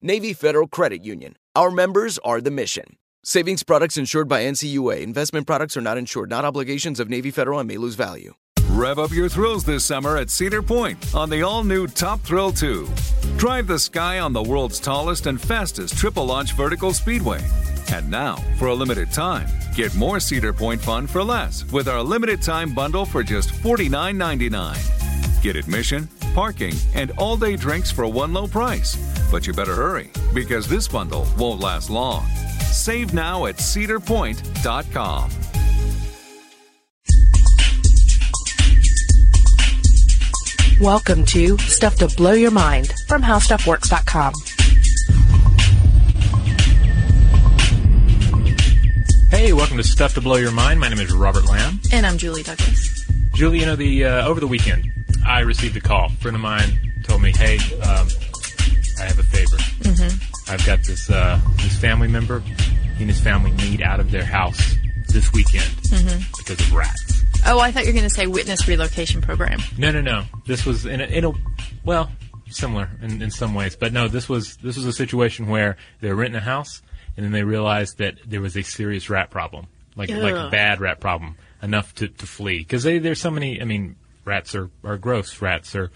Navy Federal Credit Union. Our members are the mission. Savings products insured by NCUA. Investment products are not insured, not obligations of Navy Federal and may lose value. Rev up your thrills this summer at Cedar Point on the all new Top Thrill 2. Drive the sky on the world's tallest and fastest triple launch vertical speedway. And now, for a limited time, get more Cedar Point fun for less with our limited time bundle for just $49.99. Get admission, parking, and all day drinks for one low price. But you better hurry because this bundle won't last long. Save now at cedarpoint.com. Welcome to Stuff to Blow Your Mind from HowStuffWorks.com. Hey, welcome to Stuff to Blow Your Mind. My name is Robert Lamb. And I'm Julie Douglas. Julie, you know, the uh, over the weekend, I received a call. A friend of mine told me, "Hey, um, I have a favor. Mm-hmm. I've got this uh, this family member. He and his family need out of their house this weekend Mm-hmm. because of rats." Oh, I thought you were going to say witness relocation program. No, no, no. This was in a, in a well, similar in, in some ways, but no. This was this was a situation where they were renting a house, and then they realized that there was a serious rat problem, like like a bad rat problem, enough to, to flee. Because there's so many. I mean, rats are are gross. Rats are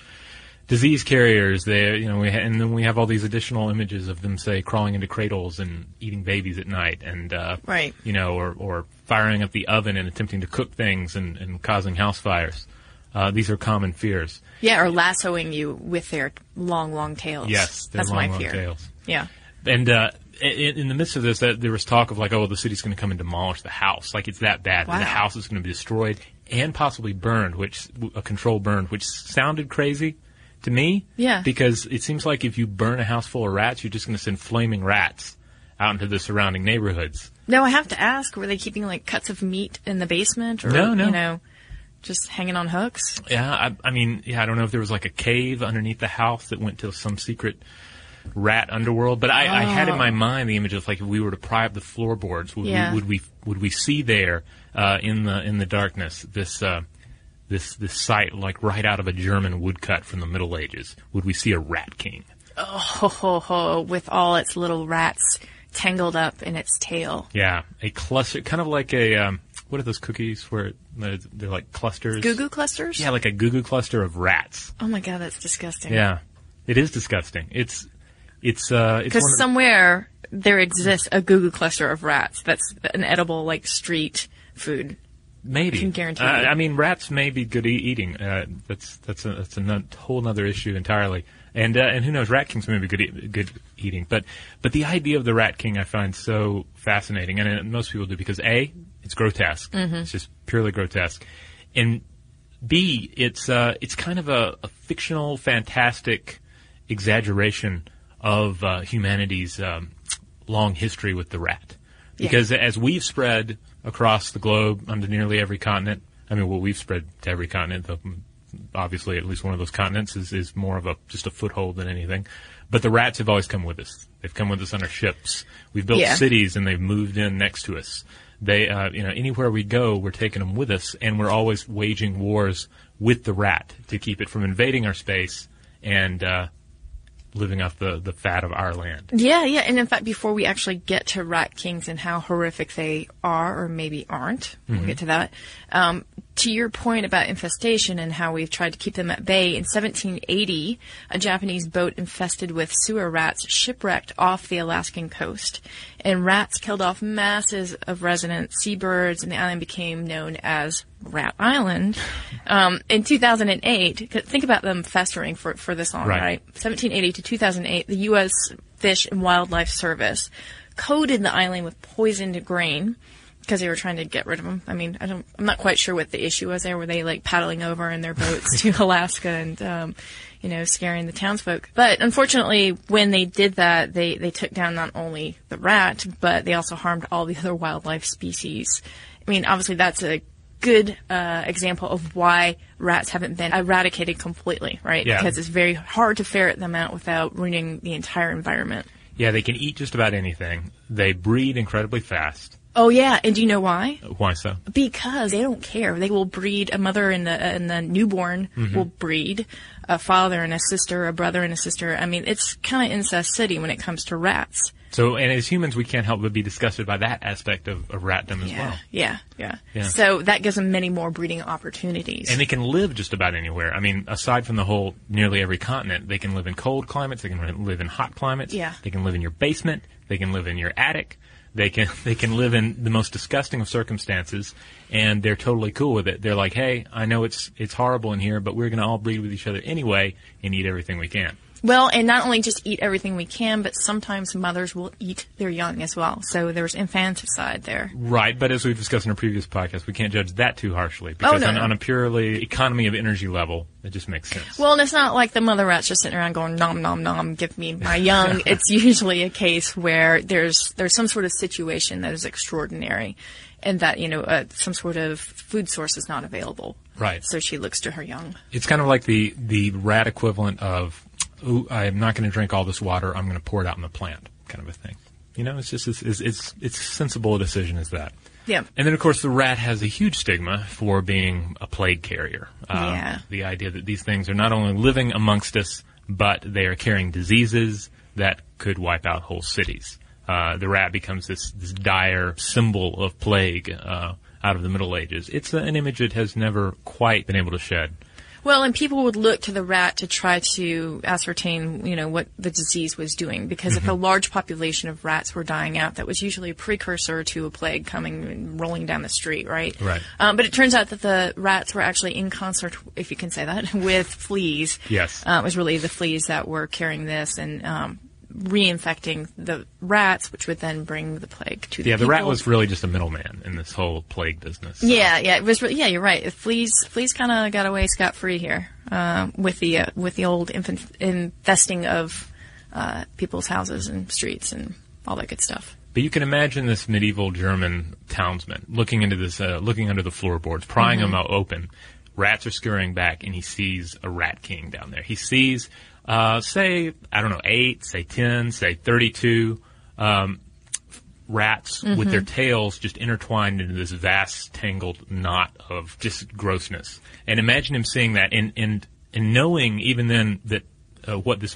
disease carriers. They, you know, we ha- and then we have all these additional images of them, say, crawling into cradles and eating babies at night, and uh, Right. you know, or or firing up the oven and attempting to cook things and, and causing house fires. Uh, these are common fears. Yeah, or lassoing you with their long, long tails. Yes, that's long, my fear. tails. Yeah. And uh, in, in the midst of this, uh, there was talk of like, oh, the city's going to come and demolish the house. Like it's that bad. Wow. The house is going to be destroyed and possibly burned, which a control burned, which sounded crazy to me. Yeah. Because it seems like if you burn a house full of rats, you're just going to send flaming rats out into the surrounding neighborhoods. Now I have to ask: Were they keeping like cuts of meat in the basement, or No, no. you know, just hanging on hooks? Yeah, I, I mean, yeah, I don't know if there was like a cave underneath the house that went to some secret rat underworld, but I, I had in oh. my mind the image of like if we were to pry up the floorboards, would Yeah. we would we would we see there uh, in the in the darkness this uh, this this sight like right out of a German woodcut from the Middle Ages? Would we see a rat king? Oh, ho, ho, ho, with all its little rats tangled up in its tail. Yeah, a cluster, kind of like a um, what are those cookies where they're, they're like clusters? Goo goo clusters? Yeah, like a goo goo cluster of rats. Oh my god, that's disgusting. Yeah, it is disgusting. It's it's uh, Because of- somewhere there exists a goo goo cluster of rats that's an edible, like, street food. Maybe. I can guarantee Uh. I mean, rats may be good e- eating. Uh, that's that's a, that's a whole other issue entirely. And uh, and who knows, rat kings may be good e- good eating. But but the idea of the rat king I find so fascinating, and uh, most people do because a it's grotesque. Mm-hmm. It's just purely grotesque, and b it's uh, it's kind of a, a fictional, fantastic exaggeration of uh, humanity's um, long history with the rat. Yeah. Because as we've spread across the globe onto nearly every continent, I mean, well, we've spread to every continent, the obviously at least one of those continents is, is more of a just a foothold than anything. But the rats have always come with us. They've come with us on our ships. We've built Yeah. cities and they've moved in next to us. They, uh, you know, anywhere we go, we're taking them with us, and we're always waging wars with the rat to keep it from invading our space and uh, living off the, the fat of our land. Yeah, yeah. And in fact, before we actually get to rat kings and how horrific they are or maybe aren't, we'll get to that. Um, to your point about infestation and how we've tried to keep them at bay, in 1780, a Japanese boat infested with sewer rats shipwrecked off the Alaskan coast. And rats killed off masses of resident seabirds, and the island became known as Rat Island. Um, in 2008, think about them festering for, for this long, Right. right? 1780 to 2008, the U.S. Fish and Wildlife Service coated the island with poisoned grain because they were trying to get rid of them. I mean, I don't, I'm not quite sure what the issue was there. Were they like paddling over in their boats to Alaska and, um, you know, scaring the townsfolk? But unfortunately, when they did that, they, they took down not only the rat, but they also harmed all the other wildlife species. I mean, obviously that's a good uh, example of why rats haven't been eradicated completely, right? Yeah. Because it's very hard to ferret them out without ruining the entire environment. Yeah, they can eat just about anything. They breed incredibly fast. Oh yeah, and do you know why? Why so? Because they don't care. They will breed. A mother and the and the newborn mm-hmm. will breed. A father and a sister, a brother and a sister. I mean, it's kind of incest city when it comes to rats. So, and as humans, we can't help but be disgusted by that aspect of, of ratdom as Yeah, well. yeah, yeah, Yeah. So that gives them many more breeding opportunities. And they can live just about anywhere. I mean, aside from the whole nearly every continent, they can live in cold climates. They can live in hot climates. Yeah. They can live in your basement. They can live in your attic. They can they can live in the most disgusting of circumstances, and they're totally cool with it. They're like, hey, I know it's it's horrible in here, but we're going to all breed with each other anyway and eat everything we can. Well, and not only just eat everything we can, but sometimes mothers will eat their young as well. So there's infanticide there. Right, but as we've discussed in a previous podcast, we can't judge that too harshly because Oh, no, on, no. on a purely economy of energy level, it just makes sense. Well, and it's not like the mother rat's just sitting around going nom nom nom, give me my young. it's usually a case where there's there's some sort of situation that is extraordinary, and that you know uh, some sort of food source is not available. Right. So she looks to her young. It's kind of like the the rat equivalent of, "Ooh, I'm not going to drink all this water. I'm going to pour it out in the plant," kind of a thing. You know, it's just it's it's it's, it's sensible a decision as that. Yeah. And then, of course, the rat has a huge stigma for being a plague carrier. Uh, Yeah. The idea that these things are not only living amongst us, but they are carrying diseases that could wipe out whole cities. Uh, the rat becomes this, this dire symbol of plague uh, out of the Middle Ages. It's an image that has never quite been able to shed. Well, and people would look to the rat to try to ascertain, you know, what the disease was doing. Because if a large population of rats were dying out, that was usually a precursor to a plague coming rolling down the street, right? Right. Um, but it turns out that the rats were actually in concert, if you can say that, with fleas. Yes. Uh, it was really the fleas that were carrying this and um, reinfecting the rats, which would then bring the plague to the Yeah, the rat was really just a middleman in this whole plague business. So- Yeah, yeah, it was. Re- yeah, you're right. Fleas, fleas kind of got away scot free here um, with the uh, with the old infant- infesting of uh, people's houses and streets and all that good stuff. But you can imagine this medieval German townsman looking into this, uh, looking under the floorboards, prying them out open. Rats are scurrying back, and he sees a rat king down there. He sees, uh, say, I don't know, eight, say ten, say thirty-two um, rats with their tails just intertwined into this vast, tangled knot of just grossness. And imagine him seeing that, and and and knowing even then that uh, what this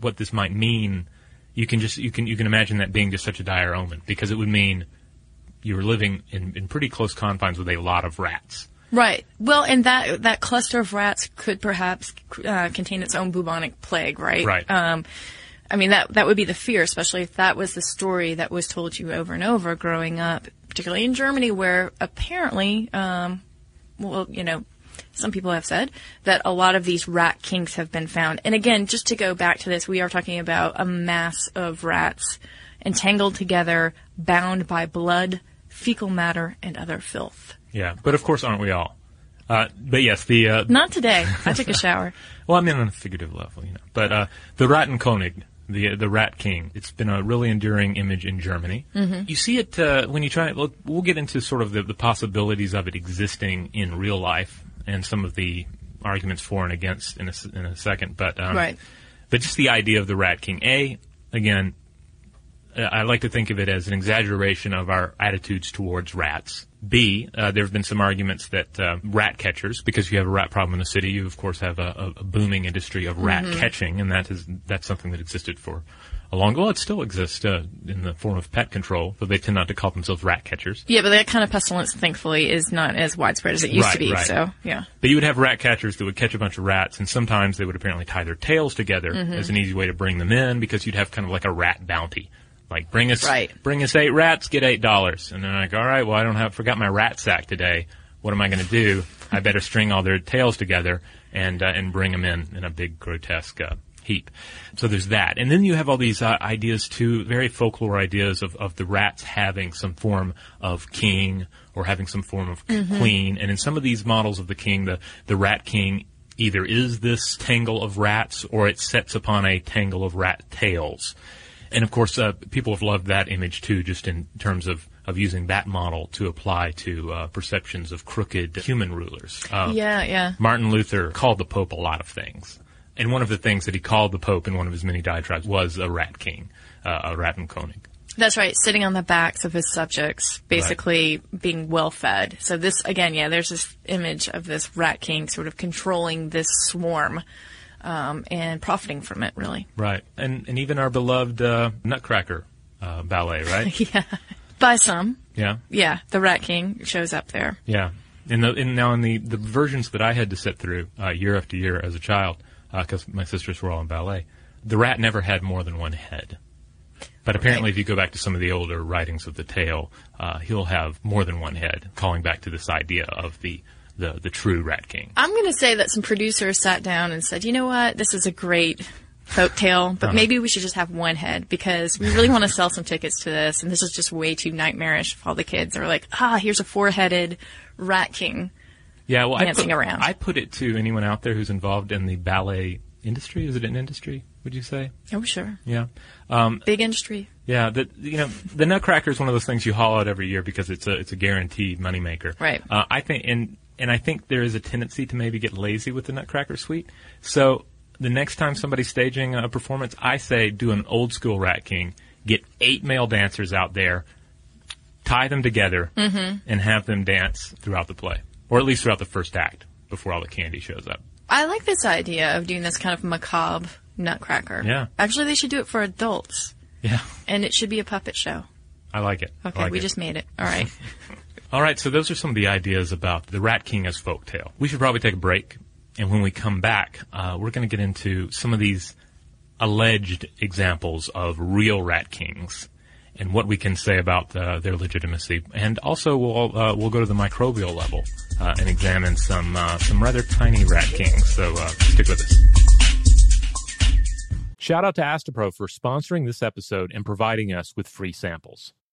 what this might mean you can just you can you can imagine that being just such a dire omen because it would mean you were living in, in pretty close confines with a lot of rats. Right. Well, and that that cluster of rats could perhaps uh, contain its own bubonic plague, right? Right. Um, I mean that that would be the fear, especially if that was the story that was told you over and over growing up, particularly in Germany, where apparently, um, well, you know, some people have said that a lot of these rat kinks have been found. And again, just to go back to this, we are talking about a mass of rats entangled together, bound by blood, fecal matter, and other filth. Yeah, but of course, aren't we all? Uh, but yes, the uh, Not today. I took a shower. well, I mean on a figurative level, you know. But uh, the Rattenkönig, the the Rat King, it's been a really enduring image in Germany. Mm-hmm. You see it uh, when you try. We'll, we'll get into sort of the, the possibilities of it existing in real life and some of the arguments for and against in a, in a second, but um, Right. But just the idea of the Rat King. A again, I like to think of it as an exaggeration of our attitudes towards rats. B, uh, there have been some arguments that uh, rat catchers, because you have a rat problem in the city, you of course have a, a, booming industry of rat catching, and that is that's something that existed for a long. Well, it still exists uh, in the form of pet control, though they tend not to call themselves rat catchers. Yeah, but that kind of pestilence, thankfully, is not as widespread as it used Right, to be. right. So, yeah. But you would have rat catchers that would catch a bunch of rats, and sometimes they would apparently tie their tails together as an easy way to bring them in because you'd have kind of like a rat bounty. Like bring us, Right. bring us eight rats, get eight dollars, and they're like, all right, well I don't have, forgot my rat sack today. What am I going to do? I better string all their tails together and uh, and bring them in in a big grotesque uh, heap. So there's that, and then you have all these uh, ideas too, very folklore ideas of of the rats having some form of king or having some form of queen, and in some of these models of the king, the the rat king either is this tangle of rats or it sets upon a tangle of rat tails. And of course, uh, people have loved that image too, just in terms of, of using that model to apply to uh, perceptions of crooked human rulers. Uh, Yeah, yeah. Martin Luther called the Pope a lot of things. And one of the things that he called the Pope in one of his many diatribes was a rat king, uh, a Rattenkönig. That's right. Sitting on the backs of his subjects, basically being well fed. So this, again, yeah, there's this image of this rat king sort of controlling this swarm, um, and profiting from it, really. Right. And, and even our beloved uh, Nutcracker uh, ballet, right? yeah. By some, yeah. yeah, the rat king shows up there. Yeah. In the in now in the, the versions that I had to sit through uh, year after year as a child, because my sisters were all in ballet, the rat never had more than one head. But apparently, if you go back to some of the older writings of the tale, uh, he'll have more than one head, calling back to this idea of the the, the true rat king. I'm going to say that some producers sat down and said, you know what, this is a great folk tale, but maybe we should just have one head because we really want to sell some tickets to this, and this is just way too nightmarish for all the kids. They're like, ah, here's a four-headed rat king. Yeah, well, I Dancing put, around. I put it to anyone out there who's involved in the ballet industry. Is it an industry? Would you say? Oh, sure. Yeah. Big industry. Yeah, the you know the Nutcracker is one of those things you haul out every year because it's a it's a guaranteed moneymaker. Right. Uh, I think and and I think there is a tendency to maybe get lazy with the Nutcracker suite. So the next time somebody's staging a performance, I say do an old school Rat King. Get eight male dancers out there, tie them together, mm-hmm. and have them dance throughout the play, or at least throughout the first act before all the candy shows up. I like this idea of doing this kind of macabre nutcracker. Yeah. Actually, they should do it for adults, Yeah, and it should be a puppet show. I like it. Okay, like we it. just made it. All right. All right, so those are some of the ideas about the Rat King as folktale. We should probably take a break, and when we come back, uh, we're going to get into some of these alleged examples of real Rat Kings and what we can say about uh, their legitimacy. And also, we'll uh, we'll go to the microbial level uh, and examine some uh, some rather tiny Rat Kings. So uh, stick with us. Shout out to Astepro for sponsoring this episode and providing us with free samples.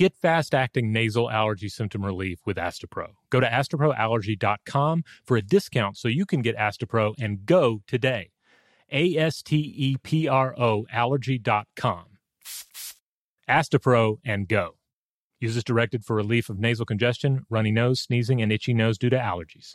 Get fast acting nasal allergy symptom relief with Astepro. Go to asteproallergy.com for a discount so you can get Astepro and go today. A S T E P R O allergy.com. Astepro and go. Use as directed for relief of nasal congestion, runny nose, sneezing, and itchy nose due to allergies.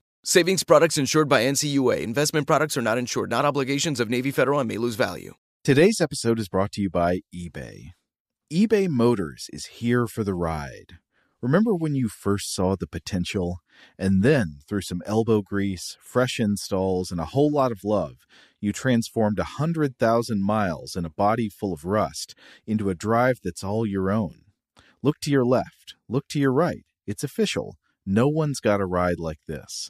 Savings products insured by NCUA. Investment products are not insured, not obligations of Navy Federal and may lose value. Today's episode is brought to you by eBay. eBay Motors is here for the ride. Remember when you first saw the potential? And then, through some elbow grease, fresh installs, and a whole lot of love, you transformed a 100,000 miles and a body full of rust into a drive that's all your own. Look to your left, look to your right. It's official. No one's got a ride like this.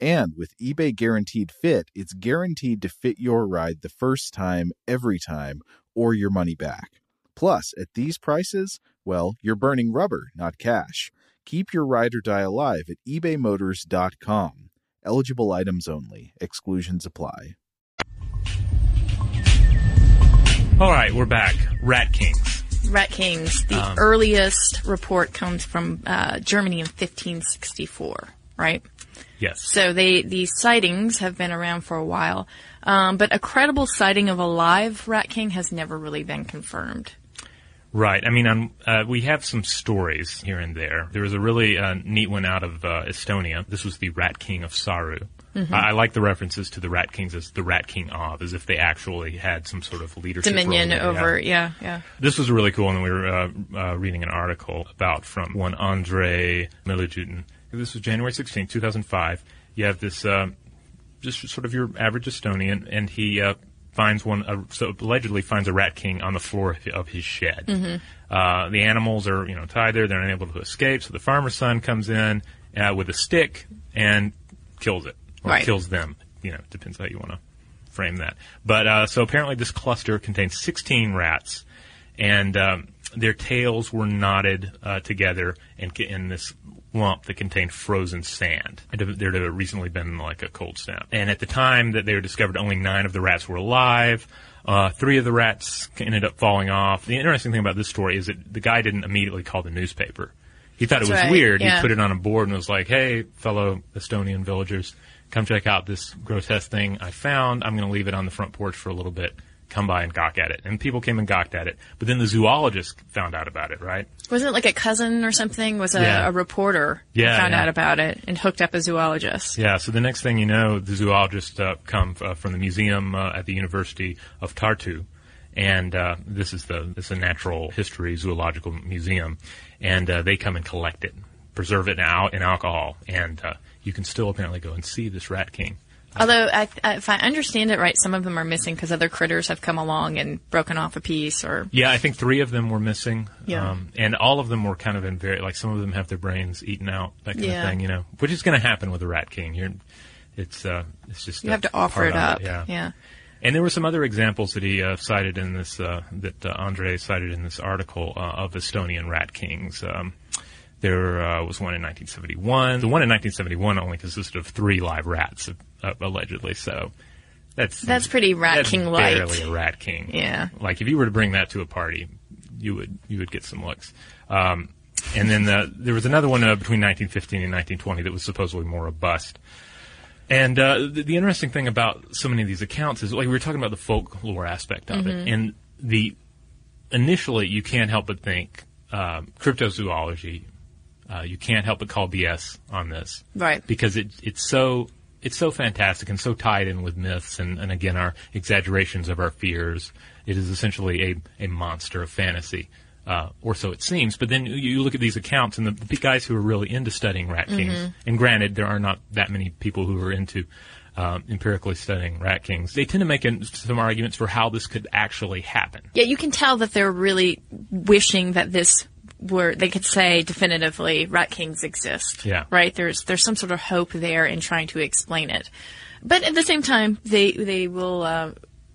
And with eBay Guaranteed Fit, it's guaranteed to fit your ride the first time, every time, or your money back. Plus, at these prices, well, you're burning rubber, not cash. Keep your ride or die alive at ebaymotors.com. Eligible items only, exclusions apply. All right, we're back. Rat Kings. Rat Kings. The Um, earliest report comes from uh, Germany in 1564, right? Yes. So they these sightings have been around for a while, um, but a credible sighting of a live rat king has never really been confirmed. Right. I mean, um, uh, we have some stories here and there. There was a really uh, neat one out of uh, Estonia. This was the Rat King of Saru. Mhm. I, I like the references to the Rat Kings as the Rat King of, as if they actually had some sort of leadership Dominion over, yeah, yeah. This was really cool, and we were uh, uh, reading an article about from one Andre Milijutin. This was January 16, 2005. You have this um, just sort of your average Estonian, and he uh, finds one, uh, so allegedly finds a rat king on the floor of his shed. Mhm. Uh, the animals are, you know, tied there. They're unable to escape. So the farmer's son comes in uh, with a stick and kills it, or Right. kills them. You know, depends how you want to frame that. But uh, so apparently, this cluster contains 16 rats, and um, their tails were knotted uh, together in, in this lump that contained frozen sand. There had recently been like a cold snap, and at the time that they were discovered, only nine of the rats were alive. Uh, three of the rats ended up falling off. The interesting thing about this story is that the guy didn't immediately call the newspaper. He thought it was right, weird. yeah. He put it on a board and was like, "Hey, fellow Estonian villagers, come check out this grotesque thing I found. I'm going to leave it on the front porch for a little bit. Come by and gawk at it." And people came and gawked at it. But then the zoologist found out about it, right? Wasn't it like a cousin or something? Was a, Yeah. a reporter Yeah, found yeah. out about it and hooked up a zoologist. Yeah. So the next thing you know, the zoologist uh, come uh, from the museum uh, at the University of Tartu, and uh, this is the this is a natural history zoological museum, and uh, they come and collect it, preserve it al- in alcohol, and uh, you can still apparently go and see this rat king. Although, I, I, if I understand it right, some of them are missing because other critters have come along and broken off a piece or. Yeah, I think three of them were missing. Yeah. Um, and all of them were kind of in very, like some of them have their brains eaten out, that kind Yeah. of thing, you know, which is going to happen with a rat king. You're, it's, uh, it's just, You have to offer it up. yeah. yeah. And there were some other examples that he uh, cited in this, uh, that uh, Andre cited in this article uh, of Estonian rat kings. Um, there uh, was one in 1971. The one in 1971 only consisted of three live rats, uh, allegedly. So that's That's pretty Rat that's King light. Barely a rat king. Yeah. Like if you were to bring that to a party, you would you would get some looks. Um, and then the, there was another one uh, between 1915 and 1920 that was supposedly more robust. And uh, the, the interesting thing about so many of these accounts is, like we were talking about the folklore aspect of Mhm. it, and the initially you can't help but think um, cryptozoology, uh, you can't help but call BS on this, Right. Because it it's so it's so fantastic and so tied in with myths and, and again our exaggerations of our fears. It is essentially a, a monster of fantasy, uh, or so it seems. But then you- look at these accounts and the, the guys who are really into studying rat kings, Mhm. and granted there are not that many people who are into um, empirically studying rat kings. They tend to make in, some arguments for how this could actually happen. Yeah, you can tell that they're really wishing that this were they could say definitively rat kings exist. Yeah. Right? There's there's some sort of hope there in trying to explain it. But at the same time, they they will uh,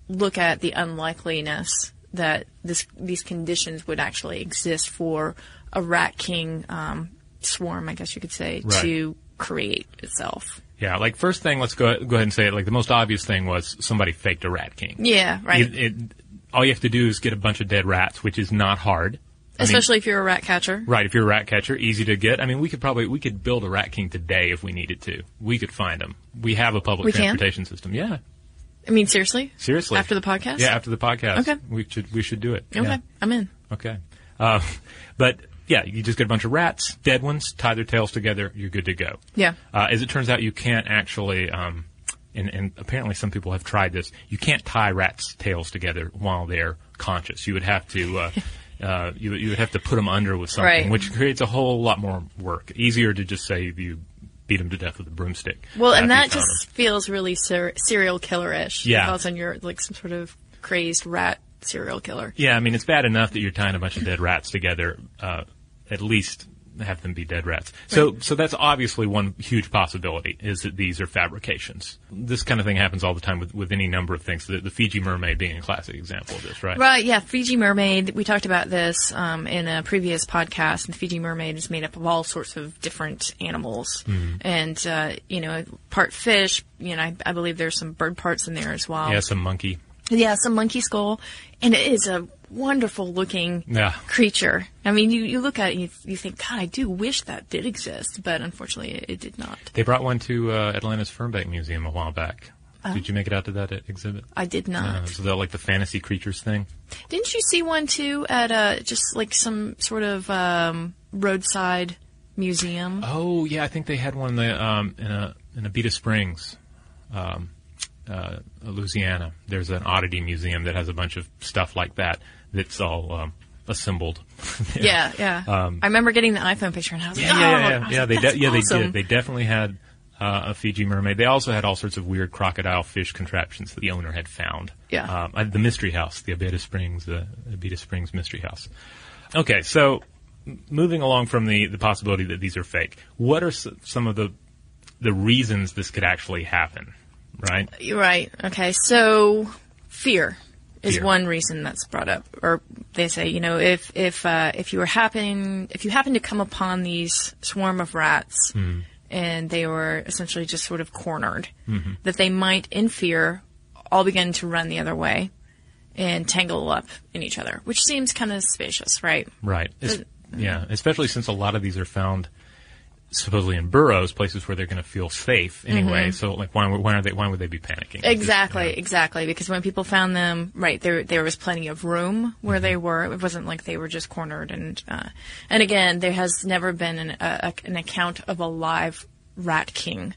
look at the unlikeliness that this these conditions would actually exist for a rat king um, swarm, I guess you could say, Right. to create itself. Yeah, like first thing, let's go go ahead and say it. Like the most obvious thing was somebody faked a rat king. Yeah, right. It, it, all you have to do is get a bunch of dead rats, which is not hard. I mean, Especially if you're a rat catcher. right, if you're a rat catcher, easy to get. I mean, we could probably we could build a rat king today if we needed to. We could find them. We have a public We can? transportation system. Yeah, I mean, seriously? seriously. After the podcast? Yeah, after the podcast. Okay. we should we should do it. Okay, Yeah. I'm in. Okay. Uh, but yeah, you just get a bunch of rats, dead ones, tie their tails together, you're good to go. Yeah. Uh, as it turns out, you can't actually, um, and, and apparently some people have tried this, you can't tie rats' tails together while they're conscious. You would have to, uh, uh, you, you would have to put them under with something, Right. which creates a whole lot more work. Easier to just say you beat them to death with a broomstick. Well, and that just feels really ser- serial killer-ish. Yeah. All of a you're like some sort of crazed rat serial killer. Yeah, I mean, it's bad enough that you're tying a bunch of dead rats together. Uh, at least have them be dead rats. So, so that's obviously one huge possibility is that these are fabrications. This kind of thing happens all the time with, with any number of things. The, the Fiji mermaid being a classic example of this, right? Right, yeah. Fiji mermaid. We talked about this um, in a previous podcast. The Fiji mermaid is made up of all sorts of different animals, Mhm. and uh, you know, part fish. You know, I, I believe there's some bird parts in there as well. Yeah, some monkey. Yeah, some monkey skull, and it is a wonderful looking Yeah. creature. I mean, you, you look at it, and you, you think, God, I do wish that did exist, but unfortunately, it, it did not. They brought one to uh, Atlanta's Fernbank Museum a while back. Oh. Did you make it out to that uh, exhibit? I did not. Uh, so the, like the fantasy creatures thing. Didn't you see one too at uh, just like some sort of um, roadside museum? Oh yeah, I think they had one in, the, um, in a in Abita Springs, um, uh, Louisiana. There's an oddity museum that has a bunch of stuff like that. That's all um, assembled. Yeah, yeah. Um, I remember getting the iPhone picture, and I was yeah, like, yeah, "Oh, yeah, yeah. yeah like, they de- yeah they did. They definitely had uh, a Fiji mermaid. They also had all sorts of weird crocodile fish contraptions that the owner had found. Yeah. um, the Mystery House, the Abita Springs, the Abita Springs Mystery House. Okay, so moving along from the the possibility that these are fake, what are s- some of the the reasons this could actually happen? Right. You're right. Okay, so fear is Fear. one reason that's brought up, or they say, you know, if if uh, if you were happen if you happen to come upon these swarm of rats Hmm. and they were essentially just sort of cornered, Mhm. that they might, in fear, all begin to run the other way and tangle up in each other, which seems kind of suspicious, right? Right. Yeah, especially since a lot of these are found supposedly in burrows, places where they're going to feel safe anyway. Mhm. So, like, why, would- why are they? Why would they be panicking? Exactly, exactly. Because when people found them, right, there there was plenty of room where they were. It wasn't like they were just cornered. And uh, and again, there has never been an, a- an account of a live rat king.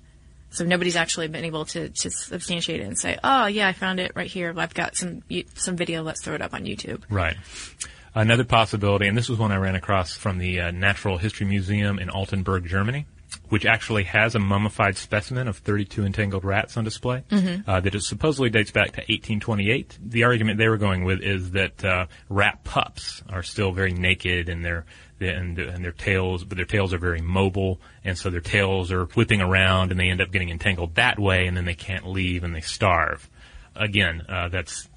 So nobody's actually been able to, to substantiate it and say, oh yeah, I found it right here. I've got some some video. Let's throw it up on YouTube. Right. Another possibility, and this was one I ran across from the uh, Natural History Museum in Altenburg, Germany, which actually has a mummified specimen of 32 entangled rats on display Mhm. uh, that it supposedly dates back to 1828. The argument they were going with is that uh, rat pups are still very naked and their and, and their tails, but their tails are very mobile, and so their tails are whipping around, and they end up getting entangled that way, and then they can't leave, and they starve. Again, uh, that's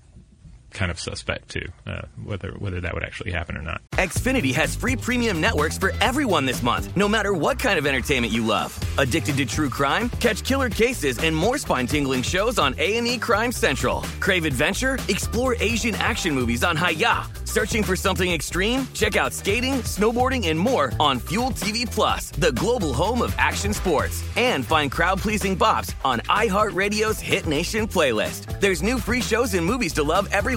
kind of suspect too, uh, whether whether that would actually happen or not. Xfinity has free premium networks for everyone this month, no matter what kind of entertainment you love. Addicted to true crime? Catch killer cases and more spine-tingling shows on A&E Crime Central. Crave adventure? Explore Asian action movies on Hi-YAH. Searching for something extreme? Check out skating, snowboarding, and more on Fuel TV Plus, the global home of action sports. And find crowd-pleasing bops on iHeartRadio's Hit Nation playlist. There's new free shows and movies to love every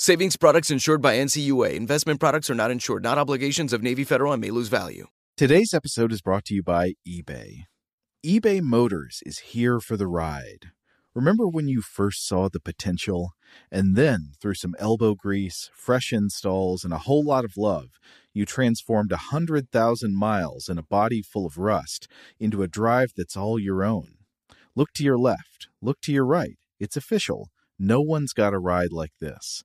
Savings products insured by NCUA. Investment products are not insured, not obligations of Navy Federal and may lose value. Today's episode is brought to you by eBay. eBay Motors is here for the ride. Remember when you first saw the potential? And then, through some elbow grease, fresh installs, and a whole lot of love, you transformed a 100,000 miles and a body full of rust into a drive that's all your own. Look to your left, look to your right. It's official. No one's got a ride like this.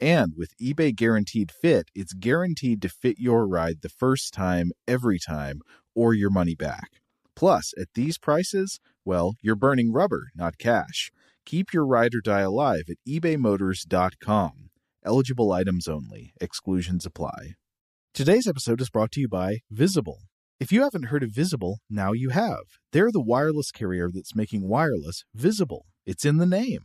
And with eBay Guaranteed Fit, it's guaranteed to fit your ride the first time, every time, or your money back. Plus, at these prices, well, you're burning rubber, not cash. Keep your ride or die alive at ebaymotors.com. Eligible items only, exclusions apply. Today's episode is brought to you by Visible. If you haven't heard of Visible, now you have. They're the wireless carrier that's making wireless visible. It's in the name.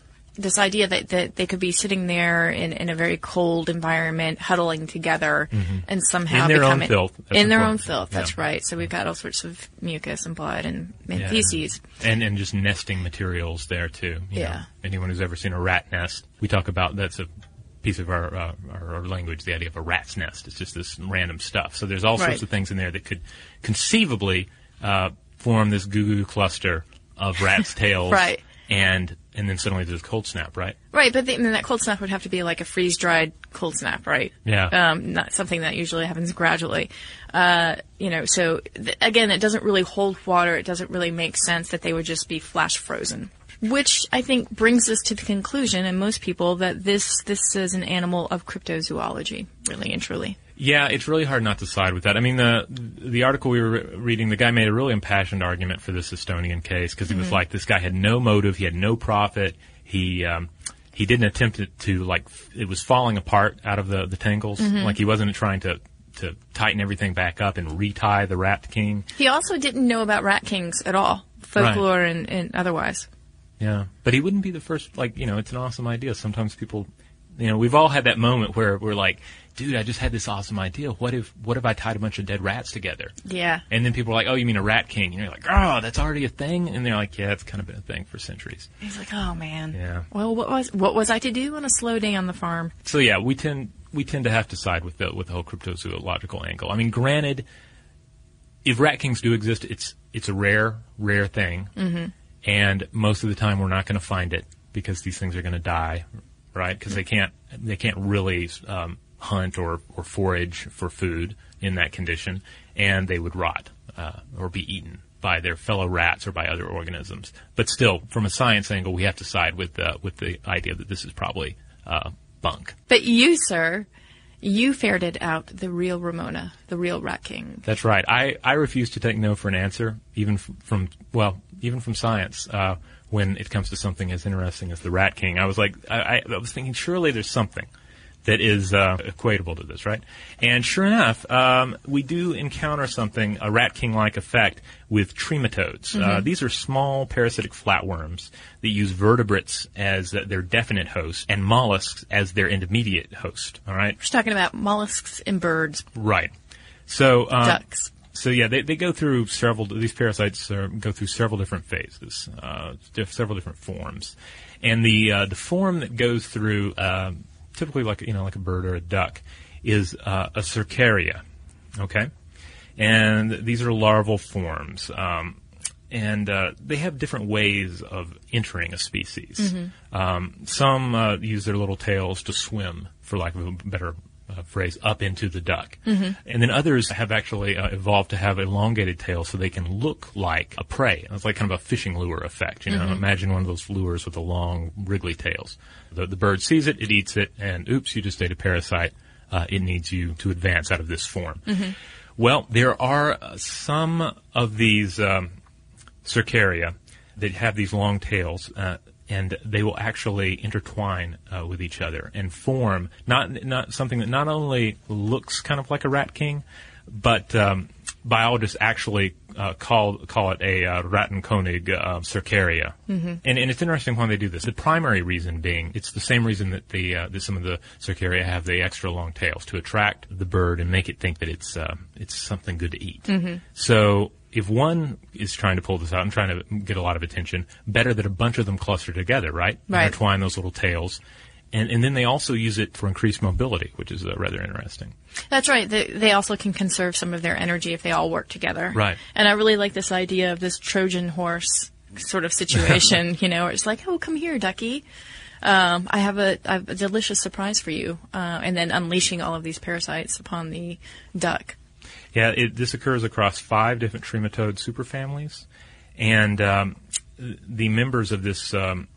this idea that, that they could be sitting there in, in a very cold environment, huddling together, and somehow In their own becoming filth. That's in their own filth. That's Yeah. right. So we've got all sorts of mucus and blood and, and Yeah. feces. And and just nesting materials there too. you Yeah. know. Anyone who's ever seen a rat nest, we talk about that's a piece of our, uh, our our language. The idea of a rat's nest. It's just this random stuff. So there's all Right. sorts of things in there that could conceivably uh, form this goo goo cluster of rat's tails. Right. And and then suddenly there's a cold snap, right? Right, but the, then that cold snap would have to be like a freeze dried cold snap, right? Yeah. Um, not something that usually happens gradually. Uh, you know, so th- again, it doesn't really hold water. It doesn't really make sense that they would just be flash frozen. Which I think brings us to the conclusion, and most people, that this this is an animal of cryptozoology, really and truly. Yeah, it's really hard not to side with that. I mean, the the article we were reading, the guy made a really impassioned argument for this Estonian case because he was like, this guy had no motive, he had no profit, he um, he didn't attempt to, to like f- it was falling apart out of the the tangles, like he wasn't trying to to tighten everything back up and retie the Rat King. He also didn't know about rat kings at all, folklore and, and otherwise. Yeah, but he wouldn't be the first. Like you know, it's an awesome idea. Sometimes people, you know, we've all had that moment where we're like, dude, I just had this awesome idea. What if what if I tied a bunch of dead rats together? Yeah. And then people are like, "Oh, you mean a rat king?" And you're like, "Oh, that's already a thing." And they're like, "Yeah, it's kind of been a thing for centuries." He's like, oh man. Yeah. Well, what was what was I to do on a slow day on the farm? So yeah, we tend we tend to have to side with the with the whole cryptozoological angle. I mean, granted, if rat kings do exist, it's it's a rare rare thing, mm-hmm. and most of the time we're not going to find it because these things are going to die, right? Because they can't they can't really um, hunt or or forage for food in that condition, and they would rot uh, or be eaten by their fellow rats or by other organisms. But still, from a science angle, we have to side with uh, with the idea that this is probably uh, bunk. But you, sir, you ferreted out the real Ramona, the real Rat King. That's right. I, I refuse to take no for an answer, even f- from well, even from science. Uh, when it comes to something as interesting as the Rat King. I was like, I, I was thinking, surely there's something that is uh, equatable to this, right? And sure enough, um, we do encounter something, a Rat King-like effect with trematodes. Uh, these are small parasitic flatworms that use vertebrates as uh, their definite host and mollusks as their intermediate host. All right, We're talking about mollusks and birds, right. So um, ducks. so yeah, they, they go through several. These parasites uh, go through several different phases, uh, several different forms, and the uh, the form that goes through, uh, typically like you know like a bird or a duck, is uh, a cercaria. Okay, and these are larval forms. Um, and uh, they have different ways of entering a species. Um, some uh, use their little tails to swim, for lack of a better uh, phrase, up into the duck. And then others have actually uh, evolved to have elongated tails so they can look like a prey. It's like kind of a fishing lure effect. You know, imagine one of those lures with the long, wriggly tails. The, the bird sees it, it eats it, and oops, you just ate a parasite. Uh, it needs you to advance out of this form. Well, there are uh, some of these um, cercaria that have these long tails, uh, and they will actually intertwine uh, with each other and form not not something that not only looks kind of like a rat king, but um, biologists actually uh, call call it a uh, Rattenkonig uh, cercaria. Mm-hmm. And, and it's interesting why they do this. The primary reason being it's the same reason that the uh, that some of the cercaria have the extra long tails to attract the bird and make it think that it's uh, it's something good to eat. So if one is trying to pull this out and trying to get a lot of attention, better that a bunch of them cluster together, right? Right. Intertwine those little tails. And, and then they also use it for increased mobility, which is uh, rather interesting. That's right. They, they also can conserve some of their energy if they all work together. Right. And I really like this idea of this Trojan horse sort of situation, you know, where it's like, oh, come here, ducky. Um, I have a, I have a delicious surprise for you. Uh, and then unleashing all of these parasites upon the duck. Yeah, it, this occurs across five different trematode superfamilies, and um, the members of this um,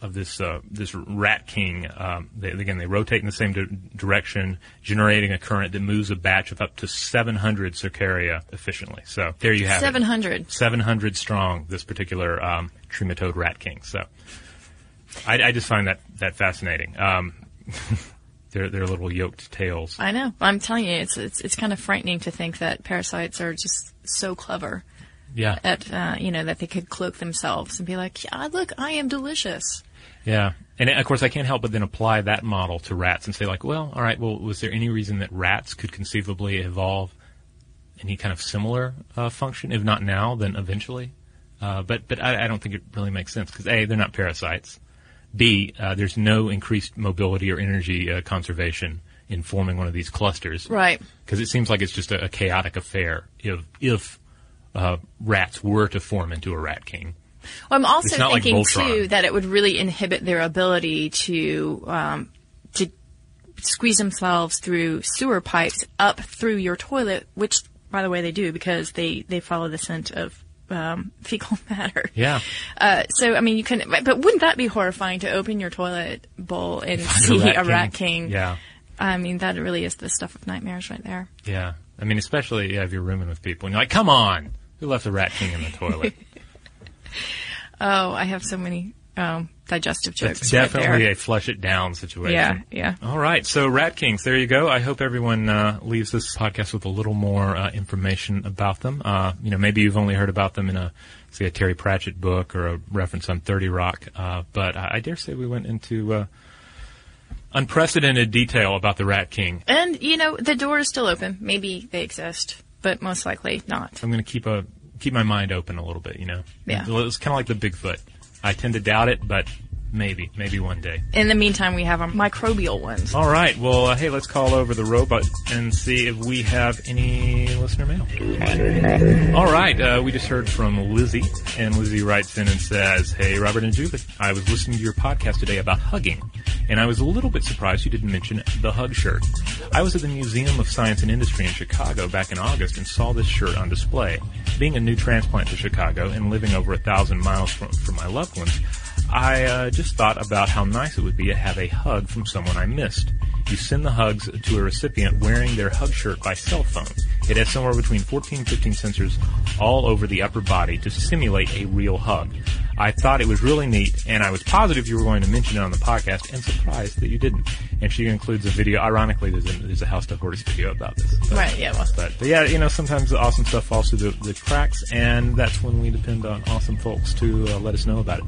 of this uh, this rat king, um, they, again, they rotate in the same di- direction, generating a current that moves a batch of up to 700 cercaria efficiently. So there you have it. 700. 700 strong. This particular um, trematode rat king. So I, I just find that that fascinating. Um, their their little yoked tails. I know. I'm telling you, it's, it's, it's kind of frightening to think that parasites are just so clever Yeah. at, uh, you know, that they could cloak themselves and be like, yeah, look, I am delicious. Yeah. And of course, I can't help but then apply that model to rats and say, like, well, all right, well, was there any reason that rats could conceivably evolve any kind of similar uh, function? If not now, then eventually. Uh, but but I, I don't think it really makes sense because A, they're not parasites. B, uh, there's no increased mobility or energy uh, conservation in forming one of these clusters. Right. Because it seems like it's just a, a chaotic affair if, if uh, rats were to form into a rat king. Well, I'm also not like thinking too that it would really inhibit their ability to um, to squeeze themselves through sewer pipes up through your toilet, which, by the way, they do because they they follow the scent of um, fecal matter. Yeah. Uh, so I mean, you can, but wouldn't that be horrifying to open your toilet bowl and see rat a rat king. king? Yeah. I mean, that really is the stuff of nightmares right there. Yeah. I mean, especially yeah, if you're rooming with people and you're like, come on, who left the rat king in the toilet? Oh, I have so many um, digestive jokes. It's right definitely there. a flush it down situation. yeah, yeah. All right, so Rat Kings, there you go. I hope everyone uh, leaves this podcast with a little more uh, information about them. Uh, you know, maybe you've only heard about them in a, say, a Terry Pratchett book or a reference on Thirty Rock, uh, but I, I dare say we went into uh, unprecedented detail about the Rat King. And you know, the door is still open. Maybe they exist, but most likely not. I'm going to keep a keep my mind open a little bit. You know, Yeah. It's kind of like the Bigfoot. I tend to doubt it, but maybe, maybe one day. In the meantime, we have our microbial ones. All right. Well, uh, hey, let's call over the robot and see if we have any listener mail. All right. Uh, we just heard from Lizzie, and Lizzie writes in and says, "Hey, Robert and Julie, I was listening to your podcast today about hugging, and I was a little bit surprised you didn't mention the hug shirt. I was at the Museum of Science and Industry in Chicago back in August and saw this shirt on display. Being a new transplant to Chicago and living over a thousand miles from, from my loved ones." I uh, just thought about how nice it would be to have a hug from someone I missed. You send the hugs to a recipient wearing their hug shirt by cell phone. It has somewhere between 14 and 15 sensors all over the upper body to simulate a real hug. I thought it was really neat, and I was positive you were going to mention it on the podcast, and surprised that you didn't. And she includes a video. Ironically, there's a, there's a How Stuff Works video about this. But, Right, yeah, well. But, but yeah, you know, sometimes the awesome stuff falls through the, the cracks, and that's when we depend on awesome folks to uh, let us know about it.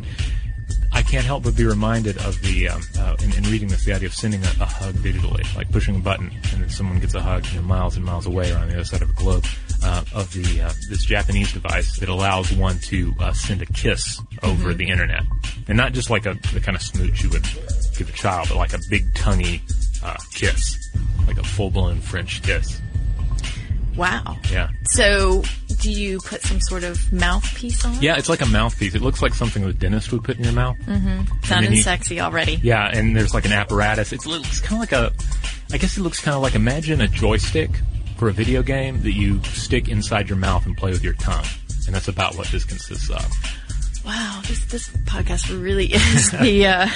I can't help but be reminded of the, um, uh, in, in reading this, the idea of sending a, a hug digitally, like pushing a button and then someone gets a hug you know, miles and miles away or on the other side of a globe, uh, of the, uh, this Japanese device that allows one to uh, send a kiss over Mm-hmm. the internet. And not just like a, the kind of smooch you would give a child, but like a big tonguey, uh, kiss. Like a full-blown French kiss. Wow. Yeah. So, do you put some sort of mouthpiece on? Yeah, it's like a mouthpiece. It looks like something a dentist would put in your mouth. Mm-hmm. Sounding you- sexy already. Yeah, and there's like an apparatus. It's, it's kind of like a, I guess it looks kind of like imagine a joystick for a video game that you stick inside your mouth and play with your tongue. And that's about what this consists of. Wow, this this podcast really is the uh,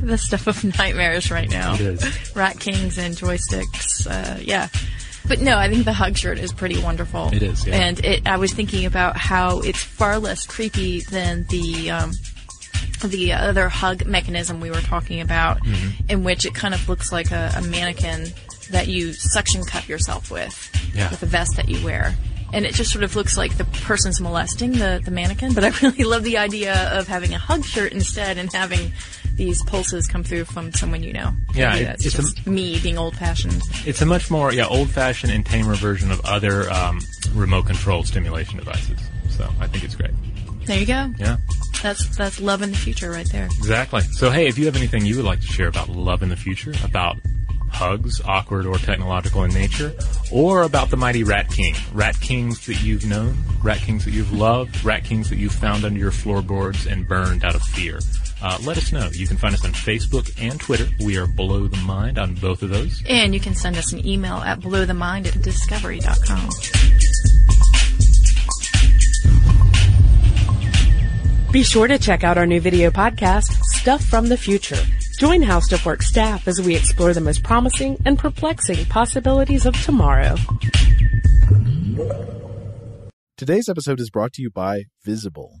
the stuff of nightmares right now. It is. Rat kings and joysticks. Uh, yeah. But no, I think the hug shirt is pretty wonderful. It is, yeah. And it, I was thinking about how it's far less creepy than the um, the other hug mechanism we were talking about, Mm-hmm. in which it kind of looks like a, a mannequin that you suction cup yourself with, Yeah. with a vest that you wear. And it just sort of looks like the person's molesting the, the mannequin, but I really love the idea of having a hug shirt instead and having these pulses come through from someone you know. Yeah, it- that's it's a- just me being old fashioned. It's a much more, yeah, old-fashioned and tamer version of other um, remote-controlled stimulation devices. So I think it's great. There you go. Yeah. That's that's love in the future right there. Exactly. So, hey, if you have anything you would like to share about love in the future, about hugs, awkward or technological in nature, or about the mighty Rat King, Rat Kings that you've known, Rat Kings that you've loved, Rat Kings that you've found under your floorboards and burned out of fear, uh, let us know. You can find us on Facebook and Twitter. We are Blow the Mind on both of those. And you can send us an email at blowthemind at discovery.com. Be sure to check out our new video podcast, Stuff from the Future. Join How Stuff Works staff as we explore the most promising and perplexing possibilities of tomorrow. Today's episode is brought to you by Visible.